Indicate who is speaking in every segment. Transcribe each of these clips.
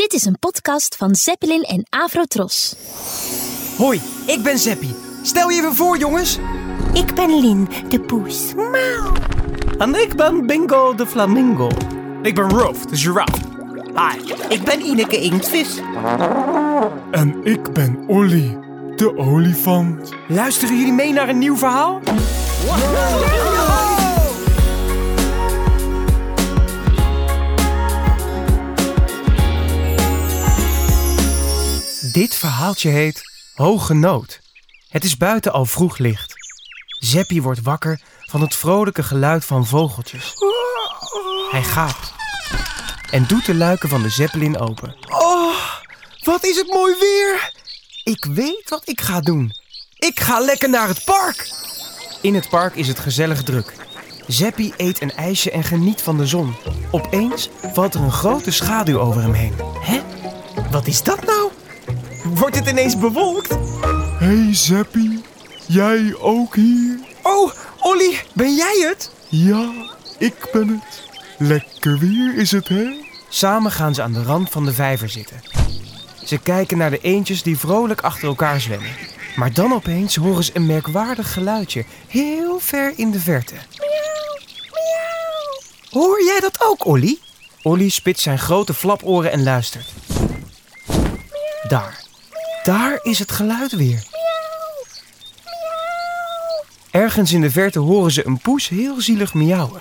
Speaker 1: Dit is een podcast van Zeppelin en Avrotros.
Speaker 2: Hoi, ik ben Zeppie. Stel je even voor, jongens.
Speaker 3: Ik ben Lin, de poes. Miauw.
Speaker 4: En ik ben Bingo de Flamingo.
Speaker 2: Ik ben Rolf, de giraffe.
Speaker 4: Hi, ik ben Ineke Inktvis.
Speaker 5: En ik ben Olly, de olifant.
Speaker 2: Luisteren jullie mee naar een nieuw verhaal? Dit verhaaltje heet Hoge Nood. Het is buiten al vroeg licht. Zeppie wordt wakker van het vrolijke geluid van vogeltjes. Hij gaapt en doet de luiken van de zeppelin open. Oh, wat is het mooi weer! Ik weet wat ik ga doen. Ik ga lekker naar het park! In het park is het gezellig druk. Zeppie eet een ijsje en geniet van de zon. Opeens valt er een grote schaduw over hem heen. Hè? Wat is dat nou? Wordt het ineens bewolkt?
Speaker 5: Hey Zeppie, jij ook hier?
Speaker 2: Oh, Olly, ben jij het?
Speaker 5: Ja, ik ben het. Lekker weer is het, hè?
Speaker 2: Samen gaan ze aan de rand van de vijver zitten. Ze kijken naar de eendjes die vrolijk achter elkaar zwemmen. Maar dan opeens horen ze een merkwaardig geluidje, heel ver in de verte. Hoor jij dat ook, Olly? Olly spitst zijn grote flaporen en luistert. Daar, daar is het geluid weer. Ergens in de verte horen ze een poes heel zielig miauwen.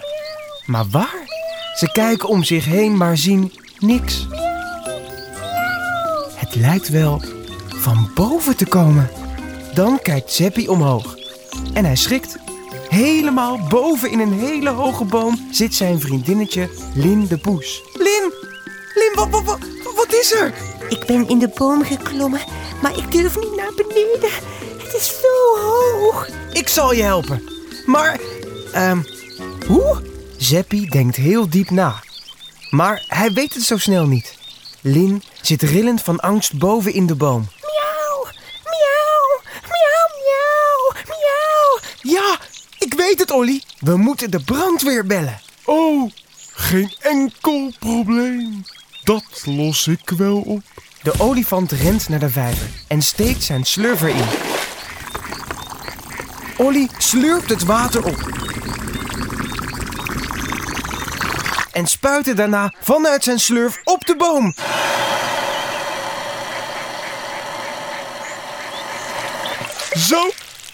Speaker 2: Maar waar? Ze kijken om zich heen, maar zien niks. Het lijkt wel van boven te komen. Dan kijkt Zeppie omhoog. En hij schrikt. Helemaal boven in een hele hoge boom zit zijn vriendinnetje Lin de Poes. Lin! Lin, wat, wat, wat, wat is er?
Speaker 3: Ik ben in de boom geklommen, maar ik durf niet naar beneden. Het is zo hoog.
Speaker 2: Ik zal je helpen. Maar, ehm, hoe? Zeppie denkt heel diep na. Maar hij weet het zo snel niet. Lin zit rillend van angst boven in de boom.
Speaker 3: Miauw, miauw, miauw, miauw, miauw.
Speaker 2: Ja, ik weet het, Olly. We moeten de brandweer bellen.
Speaker 5: Oh, geen enkel probleem. Dat los ik wel op.
Speaker 2: De olifant rent naar de vijver en steekt zijn slurver in. Olly slurpt het water op. En spuit het daarna vanuit zijn slurf op de boom.
Speaker 5: Zo,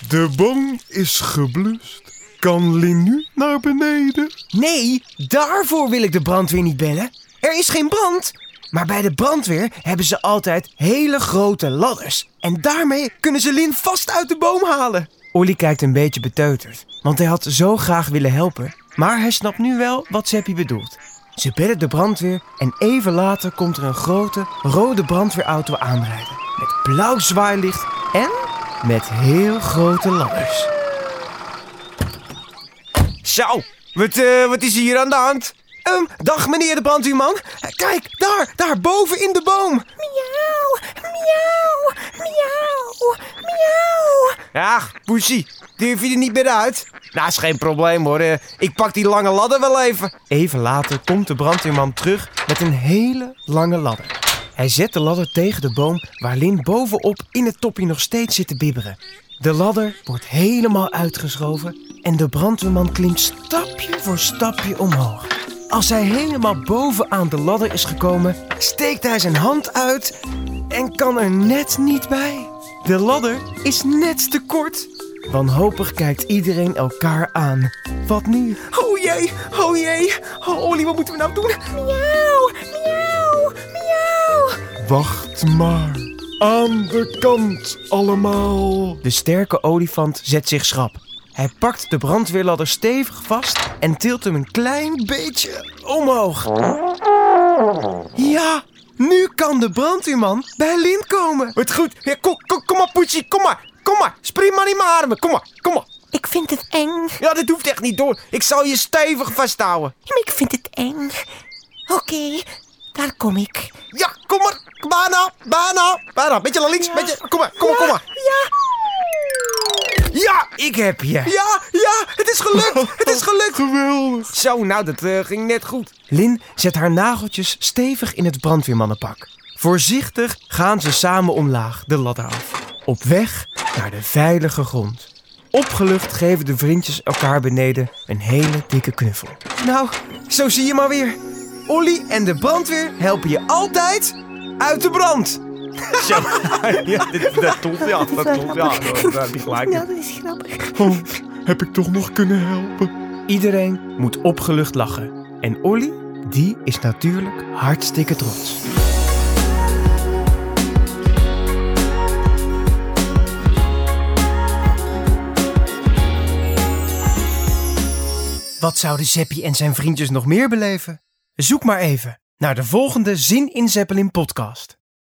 Speaker 5: de boom is geblust. Kan Lin nu naar beneden?
Speaker 2: Nee, daarvoor wil ik de brandweer niet bellen. Er is geen brand. Maar bij de brandweer hebben ze altijd hele grote ladders. En daarmee kunnen ze Lin vast uit de boom halen. Olly kijkt een beetje beteuterd, want hij had zo graag willen helpen. Maar hij snapt nu wel wat Zeppie bedoelt. Ze bellen de brandweer en even later komt er een grote rode brandweerauto aanrijden. Met blauw zwaailicht en met heel grote ladders. Zo, wat, eh, wat is hier aan de hand? Ehm, dag meneer de brandweerman. Eh, Kijk, daar, daar boven in de boom.
Speaker 3: Miauw, miauw, miauw, miauw.
Speaker 2: Ach, poesie, durf je er niet meer uit? Nou, is geen probleem hoor. Eh, Ik pak die lange ladder wel even. Even later komt de brandweerman terug met een hele lange ladder. Hij zet de ladder tegen de boom waar Lin bovenop in het topje nog steeds zit te bibberen. De ladder wordt helemaal uitgeschoven en de brandweerman klimt stapje voor stapje omhoog. Als hij helemaal bovenaan de ladder is gekomen, steekt hij zijn hand uit en kan er net niet bij. De ladder is net te kort. Wanhopig kijkt iedereen elkaar aan. Wat nu? Oh jee, oh jee. Oh Olly, wat moeten we nou doen?
Speaker 3: Miauw, miauw, miauw.
Speaker 5: Wacht maar. Aan de kant allemaal.
Speaker 2: De sterke olifant zet zich schrap. Hij pakt de brandweerladder stevig vast en tilt hem een klein beetje omhoog. Ja, nu kan de brandweerman bij Lin komen. Het goed. Ja, kom, kom, kom maar, Poetsie, kom maar. Kom maar, spring maar in mijn armen. Kom maar, kom maar.
Speaker 3: Ik vind het eng.
Speaker 2: Ja, dit hoeft echt niet door. Ik zal je stevig vasthouden.
Speaker 3: Ja, maar ik vind het eng. Oké, daar kom ik.
Speaker 2: Ja, kom maar. Bijna, bijna, bijna. Beetje naar links, beetje. Kom maar, kom maar, kom maar.
Speaker 3: Ja.
Speaker 2: Ja, ik heb je.
Speaker 3: Ja, ja, het is gelukt. Het is gelukt.
Speaker 5: Geweldig.
Speaker 2: Zo, nou, dat eh, ging net goed. Lin zet haar nageltjes stevig in het brandweermannenpak. Voorzichtig gaan ze samen omlaag de ladder af. Op weg naar de veilige grond. Opgelucht geven de vriendjes elkaar beneden een hele dikke knuffel. Nou, zo zie je maar weer. Olly en de brandweer helpen je altijd uit de brand. Zo, ja, dit, dat klopt, ja. Dat klopt, ja. Dat heb je gelijk.
Speaker 3: Ja, dat is grappig.
Speaker 5: Oh, heb ik toch nog kunnen helpen?
Speaker 2: Iedereen moet opgelucht lachen. En Olly, die is natuurlijk hartstikke trots. Wat zouden Zeppie en zijn vriendjes nog meer beleven? Zoek maar even naar de volgende Zin in Zeppelin podcast.